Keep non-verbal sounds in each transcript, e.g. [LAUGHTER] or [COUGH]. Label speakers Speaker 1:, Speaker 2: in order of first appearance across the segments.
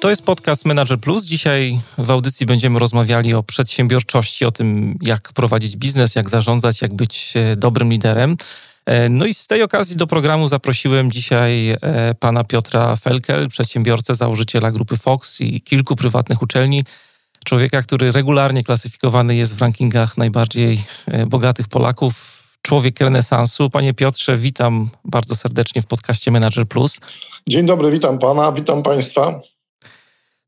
Speaker 1: To jest podcast Manager Plus. Dzisiaj w audycji będziemy rozmawiali o przedsiębiorczości, o tym, jak prowadzić biznes, jak zarządzać, jak być e, dobrym liderem. E, no i z tej okazji do programu zaprosiłem dzisiaj e, pana Piotra Felkel, przedsiębiorcę, założyciela grupy Fox i kilku prywatnych uczelni. Człowieka, który regularnie klasyfikowany jest w rankingach najbardziej bogatych Polaków. Człowiek renesansu. Panie Piotrze, witam bardzo serdecznie w podcaście Manager Plus.
Speaker 2: Dzień dobry, witam pana, witam państwa.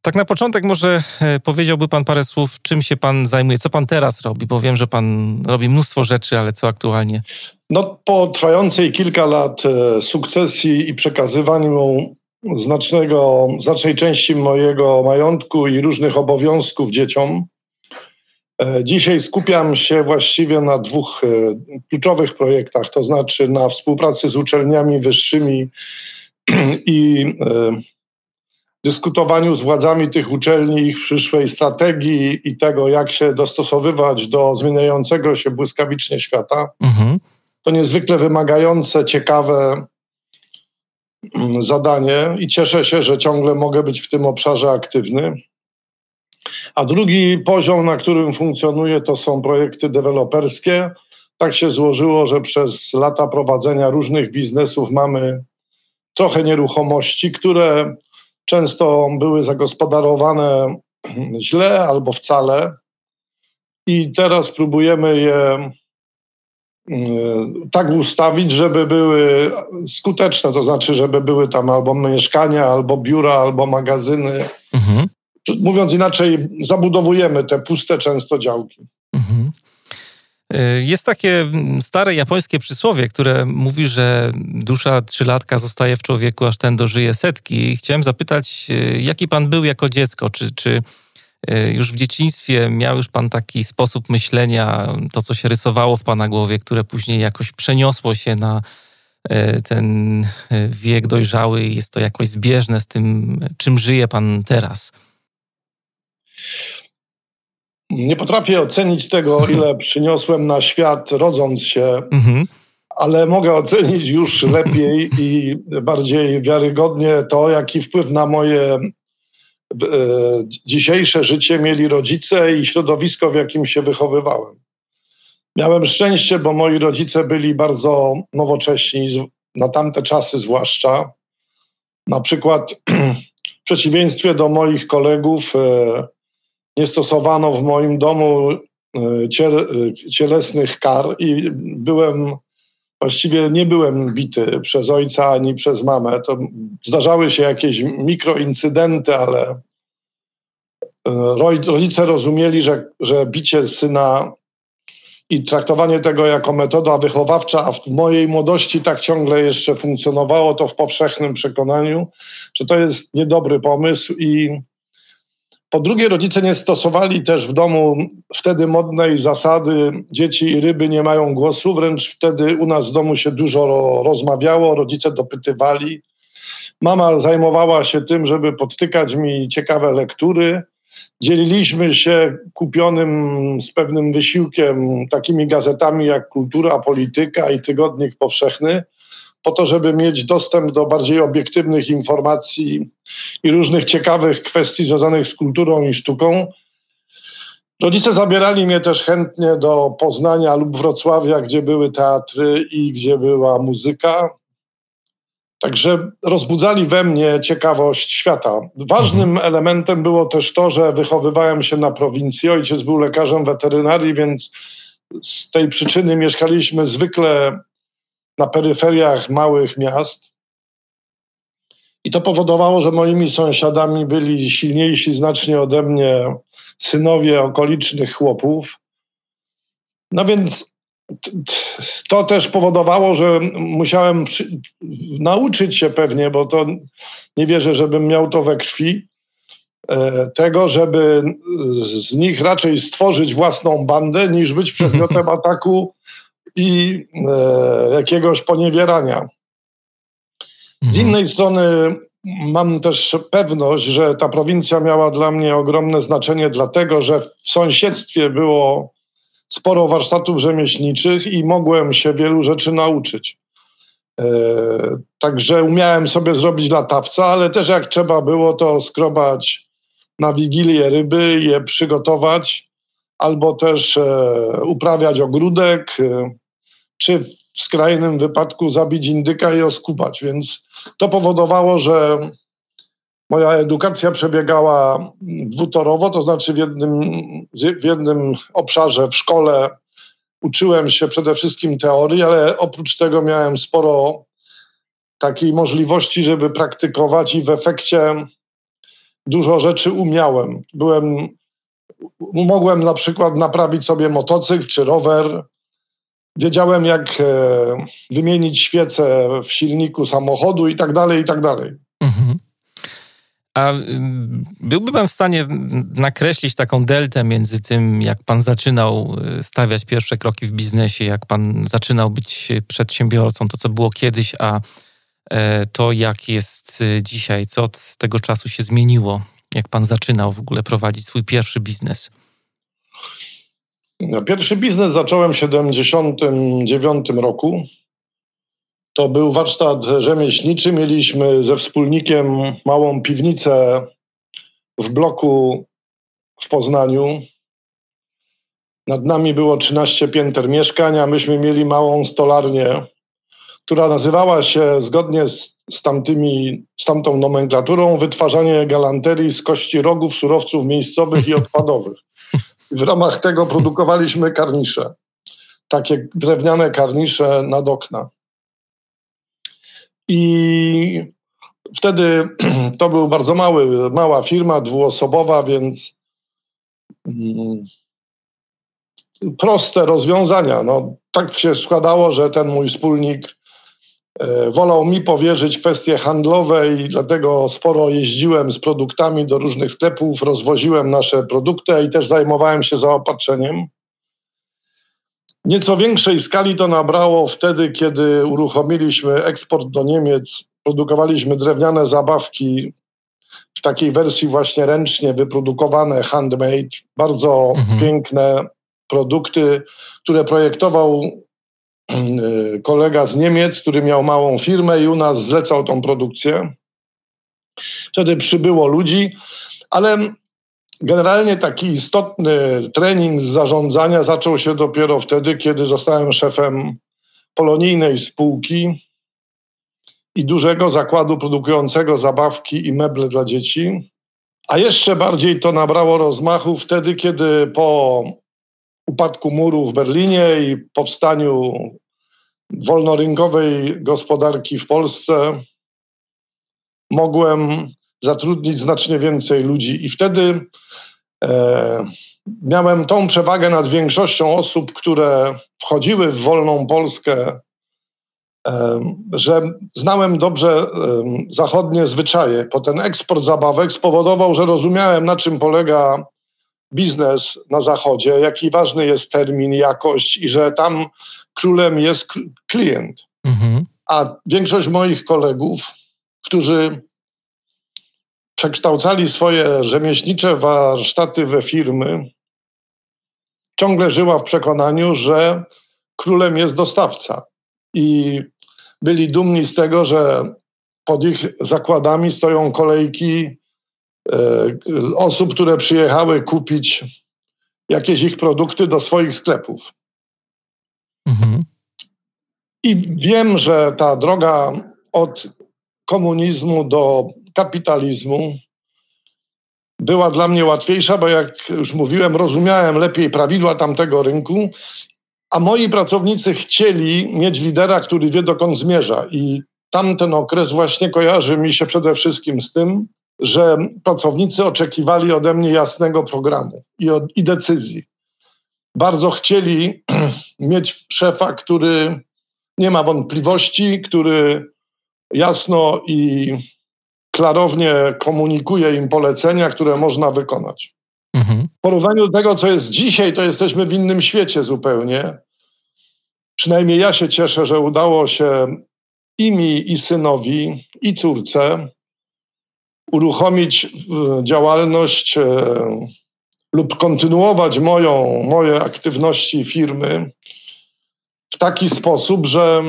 Speaker 1: Tak na początek może e, powiedziałby Pan parę słów, czym się Pan zajmuje, co Pan teraz robi, bo wiem, że Pan robi mnóstwo rzeczy, ale co aktualnie?
Speaker 2: No, po trwającej kilka lat e, sukcesji i przekazywaniu znacznego, znacznej części mojego majątku i różnych obowiązków dzieciom, e, dzisiaj skupiam się właściwie na dwóch kluczowych projektach, to znaczy na współpracy z uczelniami wyższymi [CLEARS THROAT] i dyskutowaniu z władzami tych uczelni ich przyszłej strategii i tego, jak się dostosowywać do zmieniającego się błyskawicznie świata. Mhm. To niezwykle wymagające, ciekawe mm, zadanie i cieszę się, że ciągle mogę być w tym obszarze aktywny. A drugi poziom, na którym funkcjonuję, to są projekty deweloperskie. Tak się złożyło, że przez lata prowadzenia różnych biznesów mamy trochę nieruchomości, które często były zagospodarowane [CLEARS THROAT] źle albo wcale. I teraz próbujemy je mm, tak ustawić, żeby były skuteczne, to znaczy, żeby były tam albo mieszkania, albo biura, albo magazyny. Mhm. Mówiąc inaczej, zabudowujemy te puste często działki. Mhm.
Speaker 1: Y, jest takie mm, stare japońskie przysłowie, które mówi, że dusza trzylatka zostaje w człowieku, aż ten dożyje setki. Chciałem zapytać, y, jaki pan był jako dziecko? Czy, czy y, już w dzieciństwie miał już pan taki sposób myślenia, to co się rysowało w pana głowie, które później jakoś przeniosło się na ten wiek dojrzały i jest to jakoś zbieżne z tym, czym żyje pan teraz?
Speaker 2: Nie potrafię ocenić tego, [LAUGHS] ile przyniosłem na świat, rodząc się, mhm. ale mogę ocenić już [LAUGHS] lepiej i bardziej wiarygodnie to, jaki wpływ na moje e, dzisiejsze życie mieli rodzice i środowisko, w jakim się wychowywałem. Miałem szczęście, bo moi rodzice byli bardzo nowocześni, na tamte czasy zwłaszcza. Na przykład [CLEARS THROAT] w przeciwieństwie do moich kolegów, e, nie stosowano w moim domu e, e, cielesnych kar i byłem, właściwie nie byłem bity przez ojca ani przez mamę. To zdarzały się jakieś mikroincydenty, ale e, rodzice rozumieli, że, że bicie syna i traktowanie tego jako metoda wychowawcza, a w mojej młodości tak ciągle jeszcze funkcjonowało to w powszechnym przekonaniu, że to jest niedobry pomysł i po drugie, rodzice nie stosowali też w domu wtedy modnej zasady dzieci i ryby nie mają głosu, wręcz wtedy u nas w domu się dużo rozmawiało, rodzice dopytywali. Mama zajmowała się tym, żeby podtykać mi ciekawe lektury. Dzieliliśmy się kupionym z pewnym wysiłkiem takimi gazetami jak Kultura, Polityka i Tygodnik Powszechny po to, żeby mieć dostęp do bardziej obiektywnych informacji i różnych ciekawych kwestii związanych z kulturą i sztuką. Rodzice zabierali mnie też chętnie do Poznania lub Wrocławia, gdzie były teatry i gdzie była muzyka. Także rozbudzali we mnie ciekawość świata. Ważnym mhm. elementem było też to, że wychowywałem się na prowincji. Ojciec był lekarzem weterynarii, więc z tej przyczyny mieszkaliśmy zwykle na peryferiach małych miast. I to powodowało, że moimi sąsiadami byli silniejsi znacznie ode mnie synowie okolicznych chłopów. No więc to też powodowało, że musiałem przy... nauczyć się pewnie, bo to nie wierzę, żebym miał to we krwi, e, tego, żeby z nich raczej stworzyć własną bandę, niż być przedmiotem [LAUGHS] ataku i e, jakiegoś poniewierania. Z mhm. innej strony mam też pewność, że ta prowincja miała dla mnie ogromne znaczenie, dlatego że w sąsiedztwie było sporo warsztatów rzemieślniczych i mogłem się wielu rzeczy nauczyć. E, także umiałem sobie zrobić latawca, ale też jak trzeba było to skrobać na wigilię ryby, je przygotować, albo też e, uprawiać ogródek, e, czy w skrajnym wypadku zabić indyka i oskubać. Więc to powodowało, że moja edukacja przebiegała dwutorowo, to znaczy w jednym, w jednym obszarze w szkole uczyłem się przede wszystkim teorii, ale oprócz tego miałem sporo takiej możliwości, żeby praktykować i w efekcie dużo rzeczy umiałem. Byłem, mogłem na przykład naprawić sobie motocykl czy rower. Wiedziałem, jak e, wymienić świecę w silniku samochodu i tak dalej, i tak dalej. Mhm.
Speaker 1: A byłby pan w stanie nakreślić taką deltę między tym, jak pan zaczynał y, stawiać pierwsze kroki w biznesie, jak pan zaczynał być przedsiębiorcą, to co było kiedyś, a e, to jak jest y, dzisiaj, co od tego czasu się zmieniło, jak pan zaczynał w ogóle prowadzić swój pierwszy biznes?
Speaker 2: Pierwszy biznes zacząłem w 1979 roku. To był warsztat rzemieślniczy. Mieliśmy ze wspólnikiem małą piwnicę w bloku w Poznaniu. Nad nami było 13 pięter mieszkań, a myśmy mieli małą stolarnię, która nazywała się zgodnie z, z, tamtymi, z tamtą nomenklaturą wytwarzanie galanterii z kości rogów, surowców miejscowych i [LAUGHS] odpadowych. W ramach tego produkowaliśmy karnisze, takie drewniane karnisze nad okna. I wtedy [CLEARS THROAT] to był bardzo mały, mała firma, dwuosobowa, więc mm, proste rozwiązania. No, tak się składało, że ten mój wspólnik wolał mi powierzyć kwestie handlowe i dlatego sporo jeździłem z produktami do różnych sklepów, rozwoziłem nasze produkty i też zajmowałem się zaopatrzeniem. Nieco większej skali to nabrało wtedy, kiedy uruchomiliśmy eksport do Niemiec. Produkowaliśmy drewniane zabawki w takiej wersji właśnie ręcznie wyprodukowane, handmade, bardzo mhm. piękne produkty, które projektował kolega z Niemiec, który miał małą firmę i u nas zlecał tą produkcję. Wtedy przybyło ludzi, ale Generalnie taki istotny trening z zarządzania zaczął się dopiero wtedy, kiedy zostałem szefem polonijnej spółki i dużego zakładu produkującego zabawki i meble dla dzieci. A jeszcze bardziej to nabrało rozmachu wtedy, kiedy po upadku muru w Berlinie i powstaniu wolnorynkowej gospodarki w Polsce mogłem zatrudnić znacznie więcej ludzi. I wtedy e, miałem tą przewagę nad większością osób, które wchodziły w wolną Polskę, e, że znałem dobrze e, zachodnie zwyczaje. Bo ten eksport zabawek spowodował, że rozumiałem, na czym polega biznes na Zachodzie, jaki ważny jest termin, jakość i że tam królem jest klient. Mhm. A większość moich kolegów, którzy przekształcali swoje rzemieślnicze warsztaty we firmy, ciągle żyła w przekonaniu, że królem jest dostawca. I byli dumni z tego, że pod ich zakładami stoją kolejki osób, które przyjechały kupić jakieś ich produkty do swoich sklepów. Mhm. I wiem, że ta droga od komunizmu do kapitalizmu była dla mnie łatwiejsza, bo jak już mówiłem, rozumiałem lepiej prawidła tamtego rynku, a moi pracownicy chcieli mieć lidera, który wie dokąd zmierza. I tamten okres właśnie kojarzy mi się przede wszystkim z tym, że pracownicy oczekiwali ode mnie jasnego programu i, od, i decyzji. Bardzo chcieli [CLEARS THROAT] mieć szefa, który nie ma wątpliwości, który jasno i klarownie komunikuje im polecenia, które można wykonać. Mhm. W porównaniu do tego, co jest dzisiaj, to jesteśmy w innym świecie zupełnie. przynajmniej ja się cieszę, że udało się i mi, i synowi, i córce uruchomić działalność e, lub kontynuować moją, moje aktywności firmy w taki sposób, że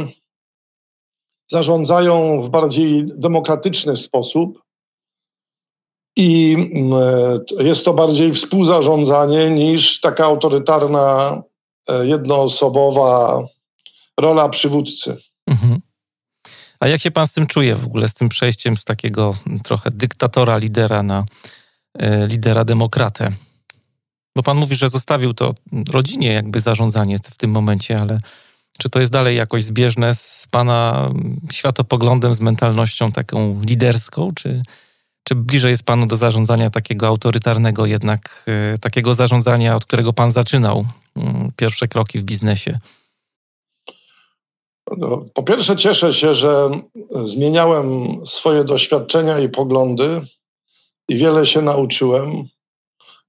Speaker 2: zarządzają w bardziej demokratyczny sposób i e, jest to bardziej współzarządzanie niż taka autorytarna, e, jednoosobowa rola przywódcy.
Speaker 1: A jak się pan z tym czuje w ogóle, z tym przejściem z takiego trochę dyktatora, lidera na e, lidera demokratę? Bo pan mówi, że zostawił to rodzinie jakby zarządzanie w tym momencie, ale czy to jest dalej jakoś zbieżne z pana światopoglądem, z mentalnością taką liderską, czy, czy bliżej jest panu do zarządzania takiego autorytarnego jednak, e, takiego zarządzania, od którego pan zaczynał mm, pierwsze kroki w biznesie?
Speaker 2: No, po pierwsze, cieszę się, że zmieniałem swoje doświadczenia i poglądy i wiele się nauczyłem.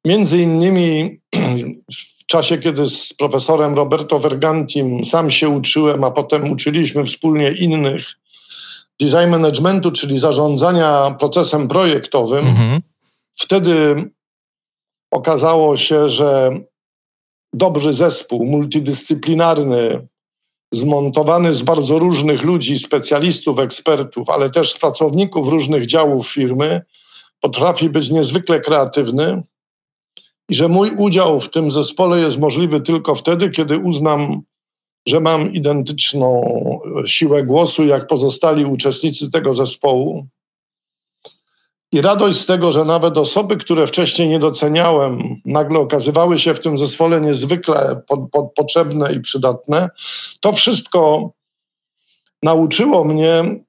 Speaker 2: Między innymi w czasie, kiedy z profesorem Roberto Vergantim sam się uczyłem, a potem uczyliśmy wspólnie innych design managementu, czyli zarządzania procesem projektowym, mhm. wtedy okazało się, że dobry zespół multidyscyplinarny, zmontowany z bardzo różnych ludzi, specjalistów, ekspertów, ale też z pracowników różnych działów firmy, potrafi być niezwykle kreatywny i że mój udział w tym zespole jest możliwy tylko wtedy, kiedy uznam, że mam identyczną siłę głosu jak pozostali uczestnicy tego zespołu. I radość z tego, że nawet osoby, które wcześniej nie doceniałem, nagle okazywały się w tym zespole niezwykle po, po, potrzebne i przydatne, to wszystko nauczyło mnie e,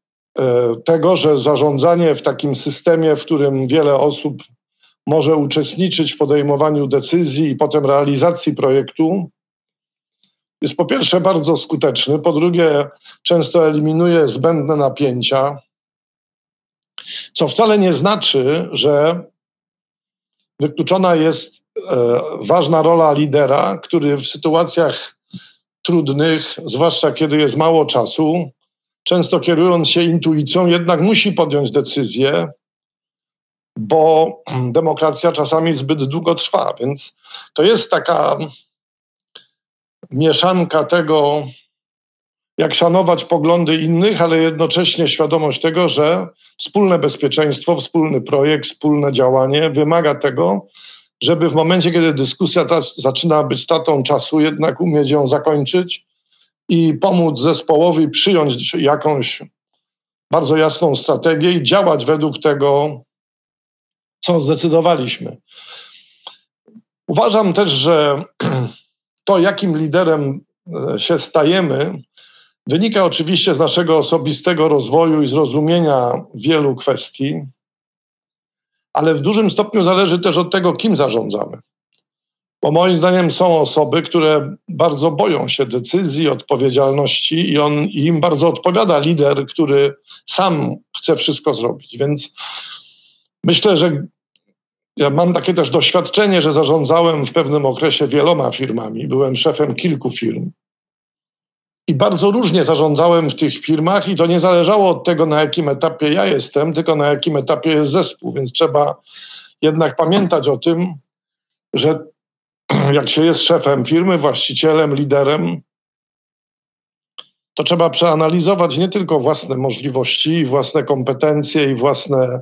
Speaker 2: tego, że zarządzanie w takim systemie, w którym wiele osób może uczestniczyć w podejmowaniu decyzji i potem realizacji projektu, jest po pierwsze bardzo skuteczny, po drugie często eliminuje zbędne napięcia, co wcale nie znaczy, że wykluczona jest e, ważna rola lidera, który w sytuacjach trudnych, zwłaszcza kiedy jest mało czasu, często kierując się intuicją, jednak musi podjąć decyzję, bo demokracja czasami zbyt długo trwa. Więc to jest taka mieszanka tego, jak szanować poglądy innych, ale jednocześnie świadomość tego, że wspólne bezpieczeństwo, wspólny projekt, wspólne działanie wymaga tego, żeby w momencie, kiedy dyskusja ta zaczyna być statą czasu, jednak umieć ją zakończyć i pomóc zespołowi przyjąć jakąś bardzo jasną strategię i działać według tego, co zdecydowaliśmy. Uważam też, że [CLEARS THROAT] to, jakim liderem e, się stajemy, wynika oczywiście z naszego osobistego rozwoju i zrozumienia wielu kwestii, ale w dużym stopniu zależy też od tego, kim zarządzamy. Bo moim zdaniem są osoby, które bardzo boją się decyzji, odpowiedzialności i, on, im bardzo odpowiada lider, który sam chce wszystko zrobić. Więc myślę, że ja mam takie też doświadczenie, że zarządzałem w pewnym okresie wieloma firmami. Byłem szefem kilku firm. I bardzo różnie zarządzałem w tych firmach, i to nie zależało od tego, na jakim etapie ja jestem, tylko na jakim etapie jest zespół. Więc trzeba jednak pamiętać o tym, że [CLEARS THROAT] jak się jest szefem firmy, właścicielem, liderem, to trzeba przeanalizować nie tylko własne możliwości, własne kompetencje i własne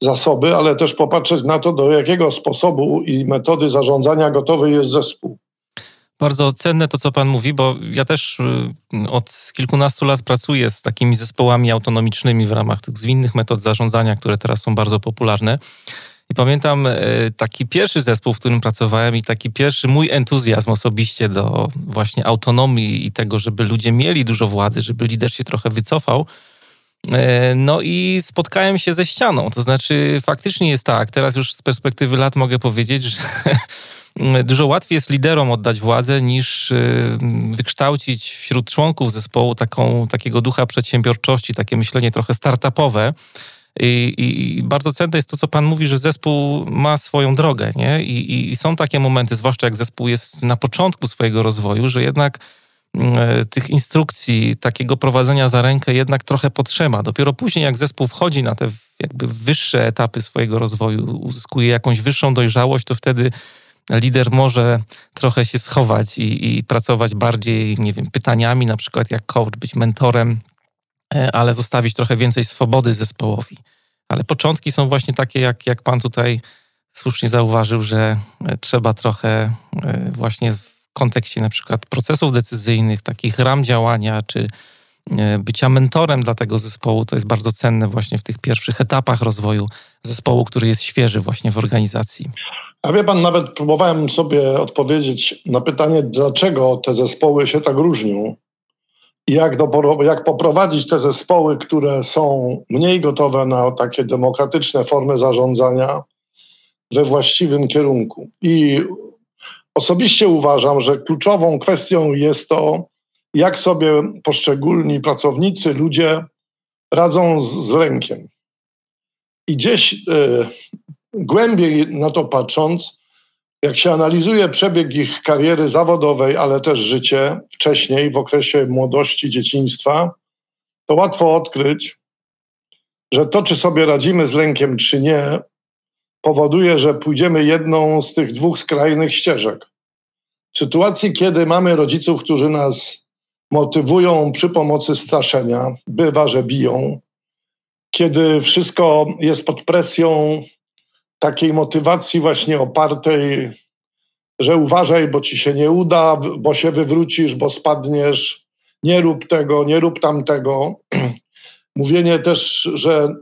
Speaker 2: zasoby, ale też popatrzeć na to, do jakiego sposobu i metody zarządzania gotowy jest zespół.
Speaker 1: Bardzo cenne to, co Pan mówi, bo ja też y, od kilkunastu lat pracuję z takimi zespołami autonomicznymi w ramach tych zwinnych metod zarządzania, które teraz są bardzo popularne. I pamiętam e, taki pierwszy zespół, w którym pracowałem i taki pierwszy mój entuzjazm osobiście do właśnie autonomii i tego, żeby ludzie mieli dużo władzy, żeby lider się trochę wycofał. E, no i spotkałem się ze ścianą. To znaczy, faktycznie jest tak, teraz już z perspektywy lat mogę powiedzieć, że [LAUGHS] dużo łatwiej jest liderom oddać władzę niż e, wykształcić wśród członków zespołu taką, takiego ducha przedsiębiorczości, takie myślenie trochę startupowe i, I, bardzo cenne jest to, co Pan mówi, że zespół ma swoją drogę, nie? I, I, są takie momenty, zwłaszcza jak zespół jest na początku swojego rozwoju, że jednak e, tych instrukcji, takiego prowadzenia za rękę jednak trochę potrzeba. Dopiero później, jak zespół wchodzi na te jakby wyższe etapy swojego rozwoju, uzyskuje jakąś wyższą dojrzałość, to wtedy lider może trochę się schować i, i pracować bardziej, nie wiem, pytaniami, na przykład jak coach, być mentorem, e, ale zostawić trochę więcej swobody zespołowi. Ale początki są właśnie takie, jak, jak pan tutaj słusznie zauważył, że e, trzeba trochę e, właśnie w kontekście na przykład procesów decyzyjnych, takich ram działania, czy bycia mentorem dla tego zespołu, to jest bardzo cenne właśnie w tych pierwszych etapach rozwoju zespołu, który jest świeży właśnie w organizacji.
Speaker 2: A wie pan, nawet próbowałem sobie odpowiedzieć na pytanie, dlaczego te zespoły się tak różnią. Jak, do, jak poprowadzić te zespoły, które są mniej gotowe na takie demokratyczne formy zarządzania we właściwym kierunku. I osobiście uważam, że kluczową kwestią jest to, jak sobie poszczególni pracownicy, ludzie radzą z, z rękiem. I gdzieś y, głębiej na to patrząc, jak się analizuje przebieg ich kariery zawodowej, ale też życie wcześniej, w okresie młodości, dzieciństwa, to łatwo odkryć, że to, czy sobie radzimy z lękiem, czy nie, powoduje, że pójdziemy jedną z tych dwóch skrajnych ścieżek. W sytuacji, kiedy mamy rodziców, którzy nas motywują przy pomocy straszenia, bywa, że biją, kiedy wszystko jest pod presją takiej motywacji właśnie opartej, że uważaj, bo ci się nie uda, bo się wywrócisz, bo spadniesz, nie rób tego, nie rób tamtego. [CLEARS THROAT] Mówienie też, że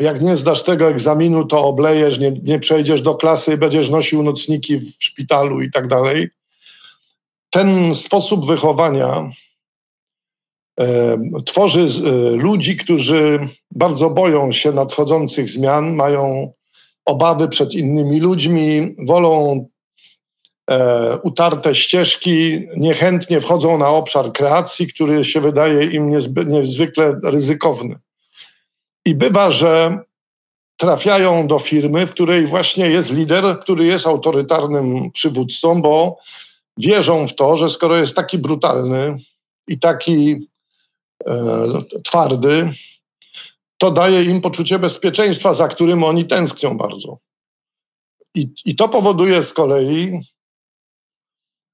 Speaker 2: jak nie zdasz tego egzaminu, to oblejesz, nie, nie przejdziesz do klasy i będziesz nosił nocniki w szpitalu i tak dalej. Ten sposób wychowania e, tworzy e, ludzi, którzy bardzo boją się nadchodzących zmian, mają obawy przed innymi ludźmi, wolą e, utarte ścieżki, niechętnie wchodzą na obszar kreacji, który się wydaje im niezby, niezwykle ryzykowny. I bywa, że trafiają do firmy, w której właśnie jest lider, który jest autorytarnym przywódcą, bo wierzą w to, że skoro jest taki brutalny i taki e, twardy, to daje im poczucie bezpieczeństwa, za którym oni tęsknią bardzo. I, i to powoduje z kolei,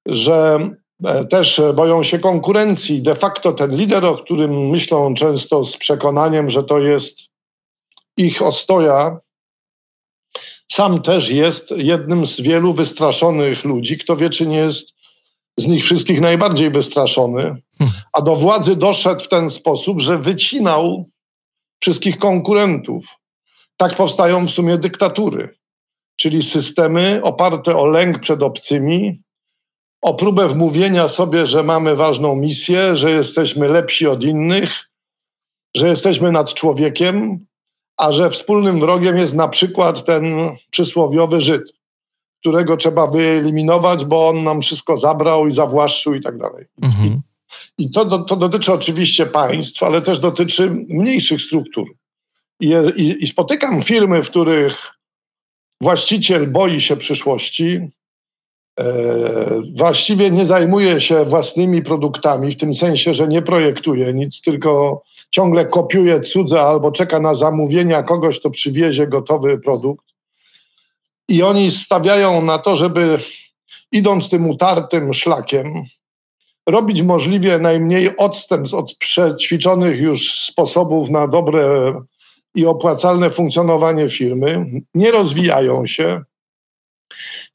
Speaker 2: że e, też boją się konkurencji. De facto ten lider, o którym myślą często z przekonaniem, że to jest ich ostoja, sam też jest jednym z wielu wystraszonych ludzi. Kto wie, czy nie jest z nich wszystkich najbardziej wystraszony. Hmm. A do władzy doszedł w ten sposób, że wycinał wszystkich konkurentów. Tak powstają w sumie dyktatury, czyli systemy oparte o lęk przed obcymi, o próbę wmówienia sobie, że mamy ważną misję, że jesteśmy lepsi od innych, że jesteśmy nad człowiekiem, a że wspólnym wrogiem jest na przykład ten przysłowiowy Żyd, którego trzeba wyeliminować, bo on nam wszystko zabrał i zawłaszczył i tak dalej. Mhm. I to, to dotyczy oczywiście państw, ale też dotyczy mniejszych struktur. I, i, I spotykam firmy, w których właściciel boi się przyszłości, e, właściwie nie zajmuje się własnymi produktami, w tym sensie, że nie projektuje nic, tylko ciągle kopiuje cudze albo czeka na zamówienia kogoś, kto przywiezie gotowy produkt. I oni stawiają na to, żeby idąc tym utartym szlakiem, robić możliwie najmniej odstępstw od przećwiczonych już sposobów na dobre i opłacalne funkcjonowanie firmy, nie rozwijają się,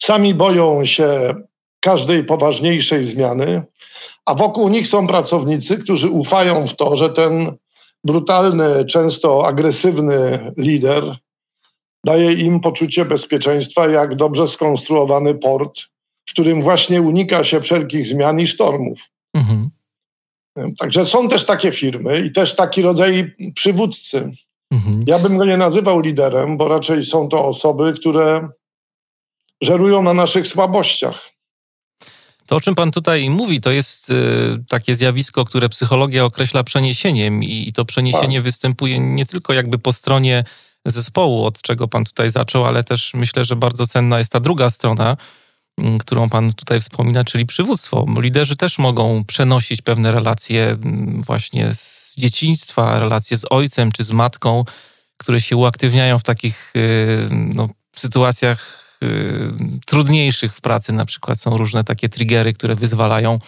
Speaker 2: sami boją się każdej poważniejszej zmiany, a wokół nich są pracownicy, którzy ufają w to, że ten brutalny, często agresywny lider daje im poczucie bezpieczeństwa, jak dobrze skonstruowany port, w którym właśnie unika się wszelkich zmian i sztormów. Mhm. Także są też takie firmy i też taki rodzaj przywódcy. Mhm. Ja bym go nie nazywał liderem, bo raczej są to osoby, które żerują na naszych słabościach.
Speaker 1: To, o czym Pan tutaj mówi, to jest y, takie zjawisko, które psychologia określa przeniesieniem, i to przeniesienie tak. występuje nie tylko jakby po stronie zespołu, od czego Pan tutaj zaczął, ale też myślę, że bardzo cenna jest ta druga strona, którą Pan tutaj wspomina, czyli przywództwo. Liderzy też mogą przenosić pewne relacje mm, właśnie z dzieciństwa, relacje z ojcem czy z matką, które się uaktywniają w takich y, no, sytuacjach y, trudniejszych w pracy. Na przykład są różne takie triggery, które wyzwalają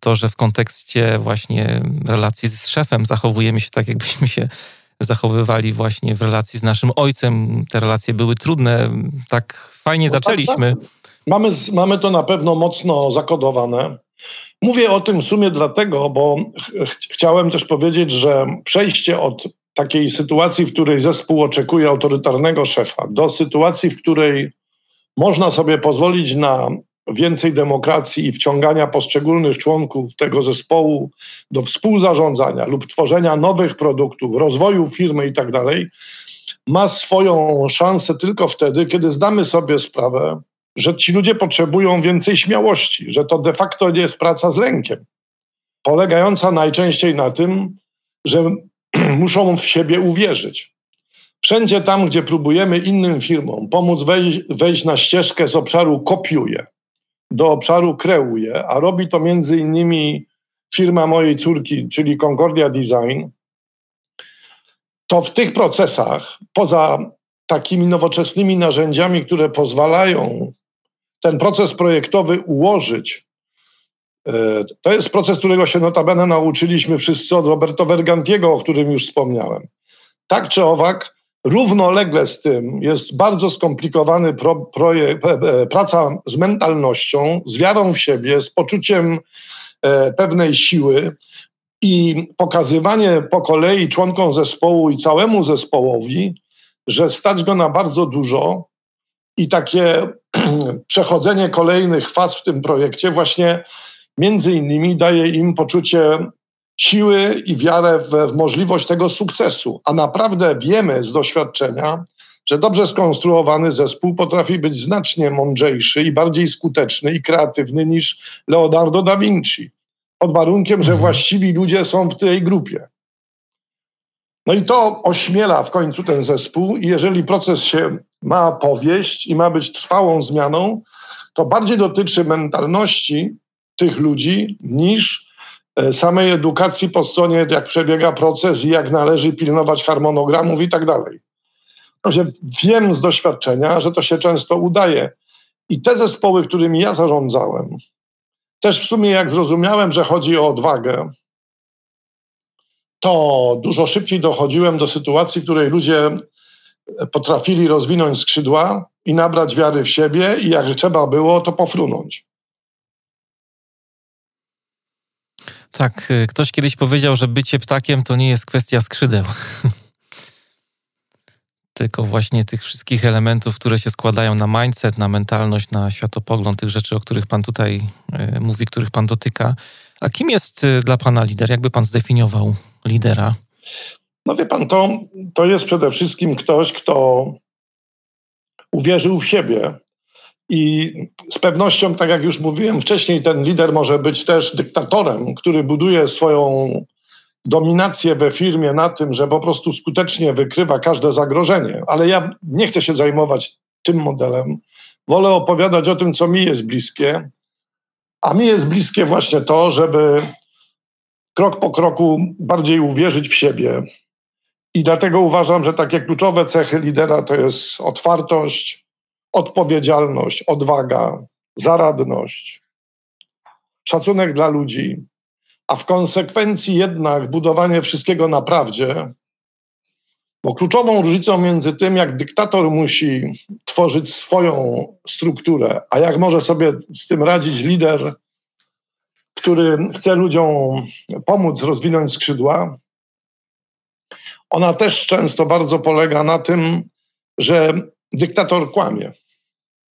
Speaker 1: to, że w kontekście właśnie relacji z szefem zachowujemy się tak, jakbyśmy się zachowywali właśnie w relacji z naszym ojcem. Te relacje były trudne, tak fajnie no zaczęliśmy. Tak, tak.
Speaker 2: Mamy, mamy to na pewno mocno zakodowane. Mówię o tym w sumie dlatego, bo ch chciałem też powiedzieć, że przejście od takiej sytuacji, w której zespół oczekuje autorytarnego szefa, do sytuacji, w której można sobie pozwolić na więcej demokracji i wciągania poszczególnych członków tego zespołu do współzarządzania lub tworzenia nowych produktów, rozwoju firmy i tak ma swoją szansę tylko wtedy, kiedy zdamy sobie sprawę, że ci ludzie potrzebują więcej śmiałości, że to de facto nie jest praca z lękiem, polegająca najczęściej na tym, że [CLEARS THROAT] muszą w siebie uwierzyć. Wszędzie tam, gdzie próbujemy innym firmom pomóc wejść, wejść na ścieżkę z obszaru kopiuje, do obszaru kreuje, a robi to między innymi firma mojej córki, czyli Concordia Design, to w tych procesach, poza takimi nowoczesnymi narzędziami, które pozwalają ten proces projektowy ułożyć, e, to jest proces, którego się notabene nauczyliśmy wszyscy od Roberto Vergantiego, o którym już wspomniałem. Tak czy owak, Równolegle z tym jest bardzo skomplikowany pro, projekt, praca z mentalnością, z wiarą w siebie, z poczuciem e, pewnej siły i pokazywanie po kolei członkom zespołu i całemu zespołowi, że stać go na bardzo dużo i takie [CLEARS THROAT] przechodzenie kolejnych faz w tym projekcie właśnie między innymi daje im poczucie siły i wiarę w, w możliwość tego sukcesu. A naprawdę wiemy z doświadczenia, że dobrze skonstruowany zespół potrafi być znacznie mądrzejszy i bardziej skuteczny i kreatywny niż Leonardo da Vinci. Pod warunkiem, że właściwi ludzie są w tej grupie. No i to ośmiela w końcu ten zespół, i jeżeli proces się ma powieść i ma być trwałą zmianą, to bardziej dotyczy mentalności tych ludzi niż samej edukacji po stronie, jak przebiega proces i jak należy pilnować harmonogramów i tak dalej. Wiem z doświadczenia, że to się często udaje. I te zespoły, którymi ja zarządzałem, też w sumie jak zrozumiałem, że chodzi o odwagę, to dużo szybciej dochodziłem do sytuacji, w której ludzie potrafili rozwinąć skrzydła i nabrać wiary w siebie i jak trzeba było, to pofrunąć.
Speaker 1: Tak, y, ktoś kiedyś powiedział, że bycie ptakiem to nie jest kwestia skrzydeł. [LAUGHS] Tylko właśnie tych wszystkich elementów, które się składają na mindset, na mentalność, na światopogląd, tych rzeczy, o których Pan tutaj y, mówi, których Pan dotyka. A kim jest y, dla Pana lider? Jakby Pan zdefiniował lidera?
Speaker 2: No wie Pan, to, to jest przede wszystkim ktoś, kto uwierzył w siebie, i z pewnością, tak jak już mówiłem wcześniej, ten lider może być też dyktatorem, który buduje swoją dominację we firmie na tym, że po prostu skutecznie wykrywa każde zagrożenie. Ale ja nie chcę się zajmować tym modelem. Wolę opowiadać o tym, co mi jest bliskie. A mi jest bliskie właśnie to, żeby krok po kroku bardziej uwierzyć w siebie. I dlatego uważam, że takie kluczowe cechy lidera to jest otwartość, odpowiedzialność, odwaga, zaradność, szacunek dla ludzi, a w konsekwencji jednak budowanie wszystkiego na prawdzie, bo kluczową różnicą między tym, jak dyktator musi tworzyć swoją strukturę, a jak może sobie z tym radzić lider, który chce ludziom pomóc rozwinąć skrzydła, ona też często bardzo polega na tym, że dyktator kłamie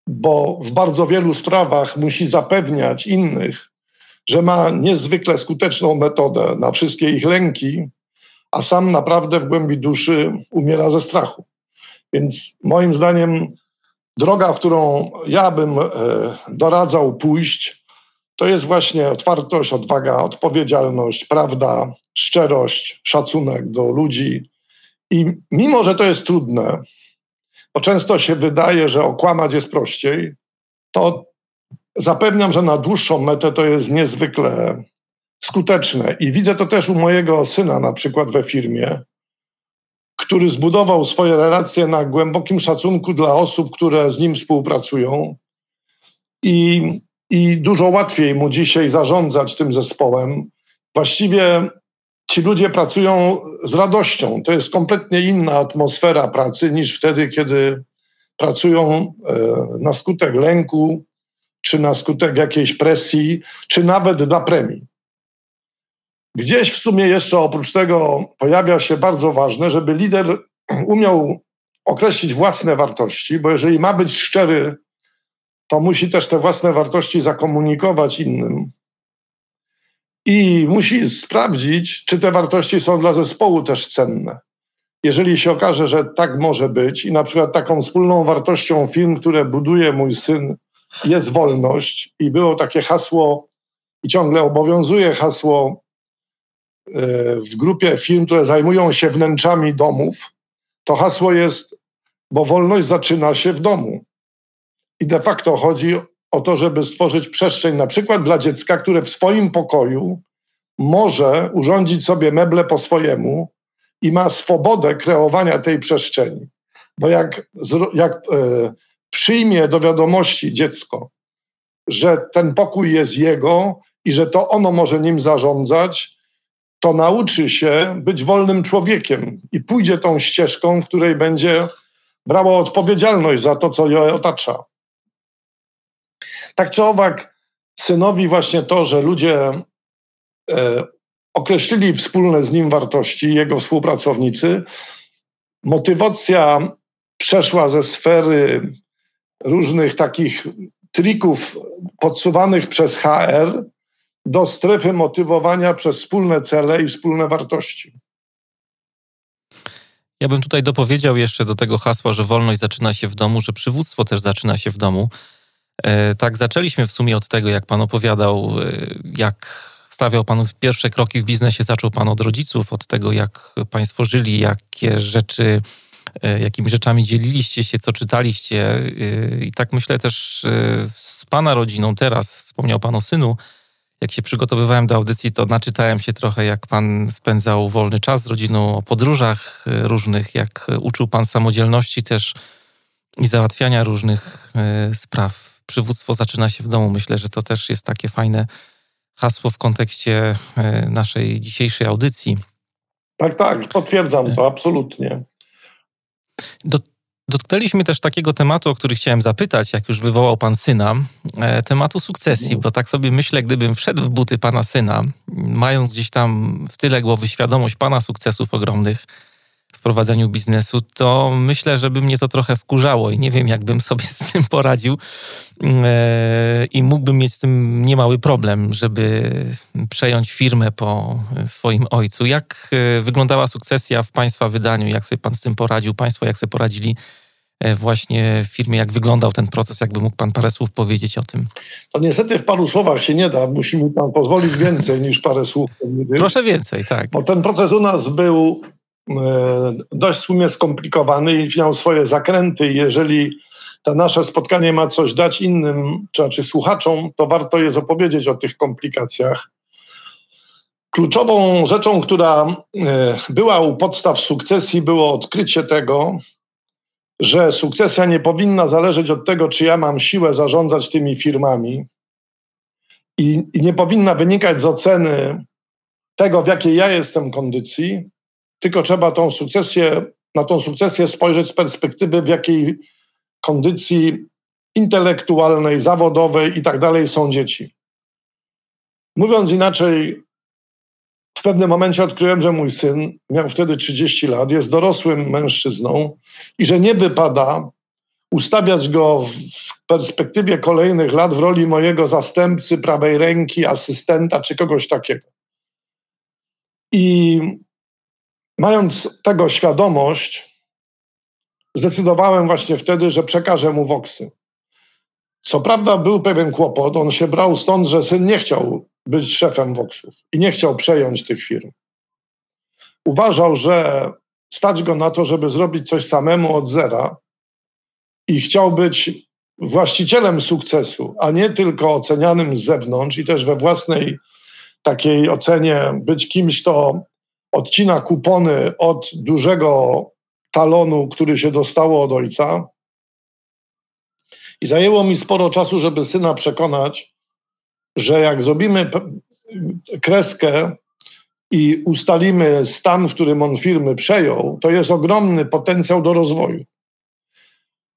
Speaker 2: bo w bardzo wielu sprawach musi zapewniać innych, że ma niezwykle skuteczną metodę na wszystkie ich lęki, a sam naprawdę w głębi duszy umiera ze strachu. Więc moim zdaniem droga, którą ja bym e, doradzał pójść, to jest właśnie otwartość, odwaga, odpowiedzialność, prawda, szczerość, szacunek do ludzi. I mimo, że to jest trudne, bo często się wydaje, że okłamać jest prościej, to zapewniam, że na dłuższą metę to jest niezwykle skuteczne. I widzę to też u mojego syna, na przykład we firmie, który zbudował swoje relacje na głębokim szacunku dla osób, które z nim współpracują. I, i dużo łatwiej mu dzisiaj zarządzać tym zespołem. Właściwie ci ludzie pracują z radością. To jest kompletnie inna atmosfera pracy niż wtedy, kiedy pracują e, na skutek lęku, czy na skutek jakiejś presji, czy nawet dla premii. Gdzieś w sumie jeszcze oprócz tego pojawia się bardzo ważne, żeby lider [CLEARS THROAT] umiał określić własne wartości, bo jeżeli ma być szczery, to musi też te własne wartości zakomunikować innym. I musi sprawdzić, czy te wartości są dla zespołu też cenne. Jeżeli się okaże, że tak może być, i na przykład taką wspólną wartością firm, które buduje mój syn, jest wolność, i było takie hasło, i ciągle obowiązuje hasło w grupie firm, które zajmują się wnętrzami domów, to hasło jest, bo wolność zaczyna się w domu. I de facto chodzi o to, żeby stworzyć przestrzeń na przykład dla dziecka, które w swoim pokoju może urządzić sobie meble po swojemu i ma swobodę kreowania tej przestrzeni. Bo jak, jak e, przyjmie do wiadomości dziecko, że ten pokój jest jego i że to ono może nim zarządzać, to nauczy się być wolnym człowiekiem i pójdzie tą ścieżką, w której będzie brało odpowiedzialność za to, co ją otacza. Tak czy owak, synowi właśnie to, że ludzie e, określili wspólne z nim wartości, jego współpracownicy, motywacja przeszła ze sfery różnych takich trików podsuwanych przez HR do strefy motywowania przez wspólne cele i wspólne wartości.
Speaker 1: Ja bym tutaj dopowiedział jeszcze do tego hasła, że wolność zaczyna się w domu, że przywództwo też zaczyna się w domu. E, tak, zaczęliśmy w sumie od tego, jak Pan opowiadał, e, jak stawiał Pan pierwsze kroki w biznesie, zaczął Pan od rodziców, od tego, jak Państwo żyli, jakie rzeczy, e, jakimi rzeczami dzieliliście się, co czytaliście. I tak myślę też z Pana rodziną teraz, wspomniał Pan o synu, jak się przygotowywałem do audycji, to naczytałem się trochę, jak pan spędzał wolny czas z rodziną, o podróżach różnych, jak uczył pan samodzielności też i załatwiania różnych spraw. Przywództwo zaczyna się w domu. Myślę, że to też jest takie fajne hasło w kontekście e, naszej dzisiejszej audycji.
Speaker 2: Tak, tak, potwierdzam to absolutnie.
Speaker 1: Do Dotknęliśmy też takiego tematu, o który chciałem zapytać, jak już wywołał pan syna, e, tematu sukcesji, mhm. bo tak sobie myślę, gdybym wszedł w buty pana syna, mając gdzieś tam w tyle głowy świadomość pana sukcesów ogromnych prowadzeniu biznesu, to myślę, że by mnie to trochę wkurzało i nie wiem, jakbym sobie z tym poradził e, i mógłbym mieć z tym niemały problem, żeby przejąć firmę po swoim ojcu. Jak e, wyglądała sukcesja w państwa wydaniu? Jak sobie pan z tym poradził? Państwo jak sobie poradzili? E, właśnie w firmie, jak wyglądał ten proces, jakby mógł Pan parę słów powiedzieć o tym?
Speaker 2: To niestety w paru słowach się nie da. Musimy Pan pozwolić więcej niż parę słów.
Speaker 1: Proszę więcej, tak.
Speaker 2: Bo ten proces u nas był dość w sumie skomplikowany i miał swoje zakręty. Jeżeli to nasze spotkanie ma coś dać innym, czy znaczy słuchaczom, to warto jest opowiedzieć o tych komplikacjach. Kluczową rzeczą, która e, była u podstaw sukcesji, było odkrycie tego, że sukcesja nie powinna zależeć od tego, czy ja mam siłę zarządzać tymi firmami i, i nie powinna wynikać z oceny tego, w jakiej ja jestem kondycji, tylko trzeba tą sukcesję, na tą sukcesję spojrzeć z perspektywy, w jakiej kondycji intelektualnej, zawodowej i tak dalej są dzieci. Mówiąc inaczej, w pewnym momencie odkryłem, że mój syn miał wtedy 30 lat, jest dorosłym mężczyzną i że nie wypada ustawiać go w perspektywie kolejnych lat w roli mojego zastępcy, prawej ręki, asystenta czy kogoś takiego. I mając tego świadomość, zdecydowałem właśnie wtedy, że przekażę mu Voxy. Co prawda był pewien kłopot, on się brał stąd, że syn nie chciał być szefem Voxów i nie chciał przejąć tych firm. Uważał, że stać go na to, żeby zrobić coś samemu od zera i chciał być właścicielem sukcesu, a nie tylko ocenianym z zewnątrz i też we własnej takiej ocenie być kimś, kto odcina kupony od dużego talonu, który się dostało od ojca. I zajęło mi sporo czasu, żeby syna przekonać, że jak zrobimy kreskę i ustalimy stan, w którym on firmy przejął, to jest ogromny potencjał do rozwoju.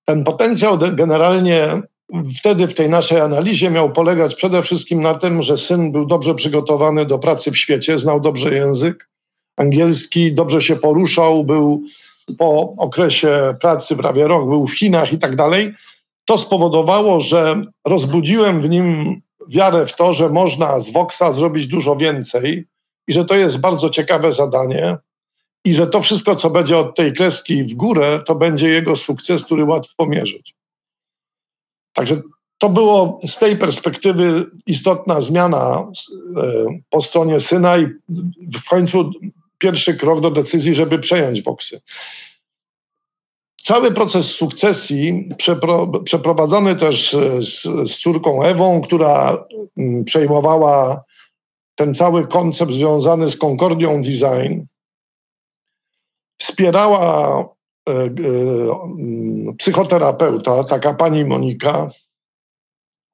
Speaker 2: Ten potencjał generalnie wtedy w tej naszej analizie miał polegać przede wszystkim na tym, że syn był dobrze przygotowany do pracy w świecie, znał dobrze język angielski, dobrze się poruszał, był po okresie pracy prawie rok, był w Chinach i tak dalej. To spowodowało, że rozbudziłem w nim wiarę w to, że można z Voxa zrobić dużo więcej i że to jest bardzo ciekawe zadanie i że to wszystko, co będzie od tej kreski w górę, to będzie jego sukces, który łatwo mierzyć. Także to było z tej perspektywy istotna zmiana e, po stronie syna i w końcu pierwszy krok do decyzji, żeby przejąć boksy. Cały proces sukcesji przepro, przeprowadzony też z, z córką Ewą, która mm, przejmowała ten cały koncept związany z Concordią Design, wspierała e, e, psychoterapeuta, taka pani Monika,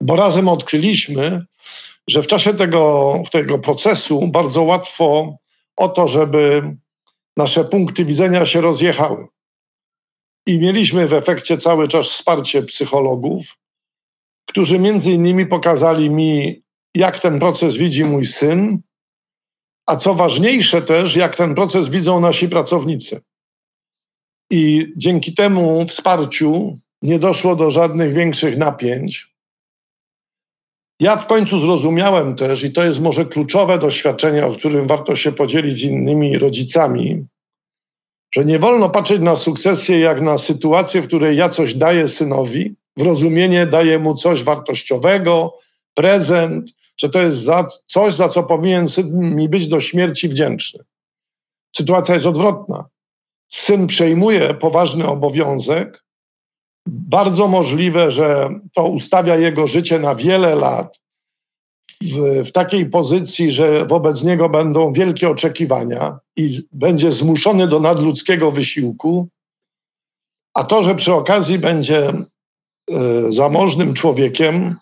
Speaker 2: bo razem odkryliśmy, że w czasie tego, tego procesu bardzo łatwo o to, żeby nasze punkty widzenia się rozjechały. I mieliśmy w efekcie cały czas wsparcie psychologów, którzy między innymi pokazali mi, jak ten proces widzi mój syn, a co ważniejsze też, jak ten proces widzą nasi pracownicy. I dzięki temu wsparciu nie doszło do żadnych większych napięć. Ja w końcu zrozumiałem też, i to jest może kluczowe doświadczenie, o którym warto się podzielić z innymi rodzicami, że nie wolno patrzeć na sukcesję jak na sytuację, w której ja coś daję synowi, w rozumienie daję mu coś wartościowego, prezent, że to jest za coś, za co powinien syn mi być do śmierci wdzięczny. Sytuacja jest odwrotna. Syn przejmuje poważny obowiązek. Bardzo możliwe, że to ustawia jego życie na wiele lat w, w, takiej pozycji, że wobec niego będą wielkie oczekiwania i będzie zmuszony do nadludzkiego wysiłku, a to, że przy okazji będzie y, zamożnym człowiekiem,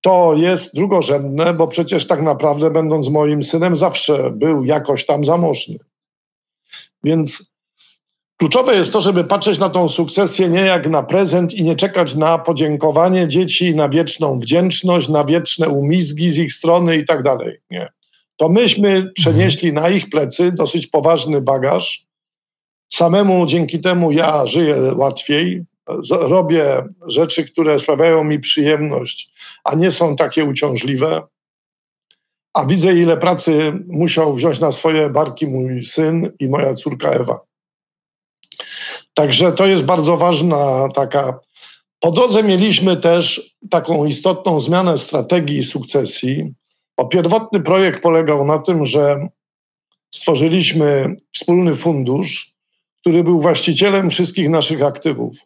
Speaker 2: to jest drugorzędne, bo przecież tak naprawdę, będąc moim synem, zawsze był jakoś tam zamożny. Więc kluczowe jest to, żeby patrzeć na tą sukcesję nie jak na prezent i nie czekać na podziękowanie dzieci, na wieczną wdzięczność, na wieczne umizgi z ich strony i tak dalej. Nie. To myśmy przenieśli na ich plecy dosyć poważny bagaż. Samemu dzięki temu ja żyję łatwiej, robię rzeczy, które sprawiają mi przyjemność, a nie są takie uciążliwe. A widzę, ile pracy musiał wziąć na swoje barki mój syn i moja córka Ewa. Także to jest bardzo ważna taka. Po drodze mieliśmy też taką istotną zmianę strategii sukcesji. O pierwotny projekt polegał na tym, że stworzyliśmy wspólny fundusz, który był właścicielem wszystkich naszych aktywów.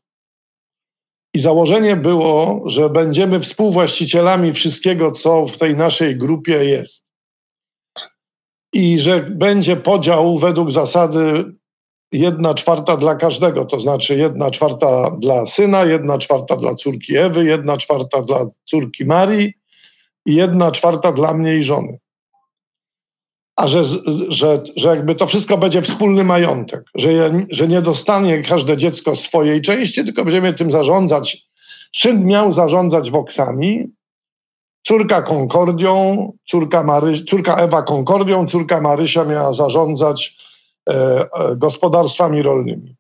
Speaker 2: I założenie było, że będziemy współwłaścicielami wszystkiego, co w tej naszej grupie jest. I że będzie podział według zasady jedna czwarta dla każdego, to znaczy jedna czwarta dla syna, jedna czwarta dla córki Ewy, jedna czwarta dla córki Marii i jedna czwarta dla mnie i żony a że, że, że jakby to wszystko będzie wspólny majątek, że, że nie dostanie każde dziecko swojej części, tylko będziemy tym zarządzać. Syn miał zarządzać Voksami, córka Konkordią, córka, Mary, córka Ewa Konkordią, córka Marysia miała zarządzać gospodarstwami rolnymi.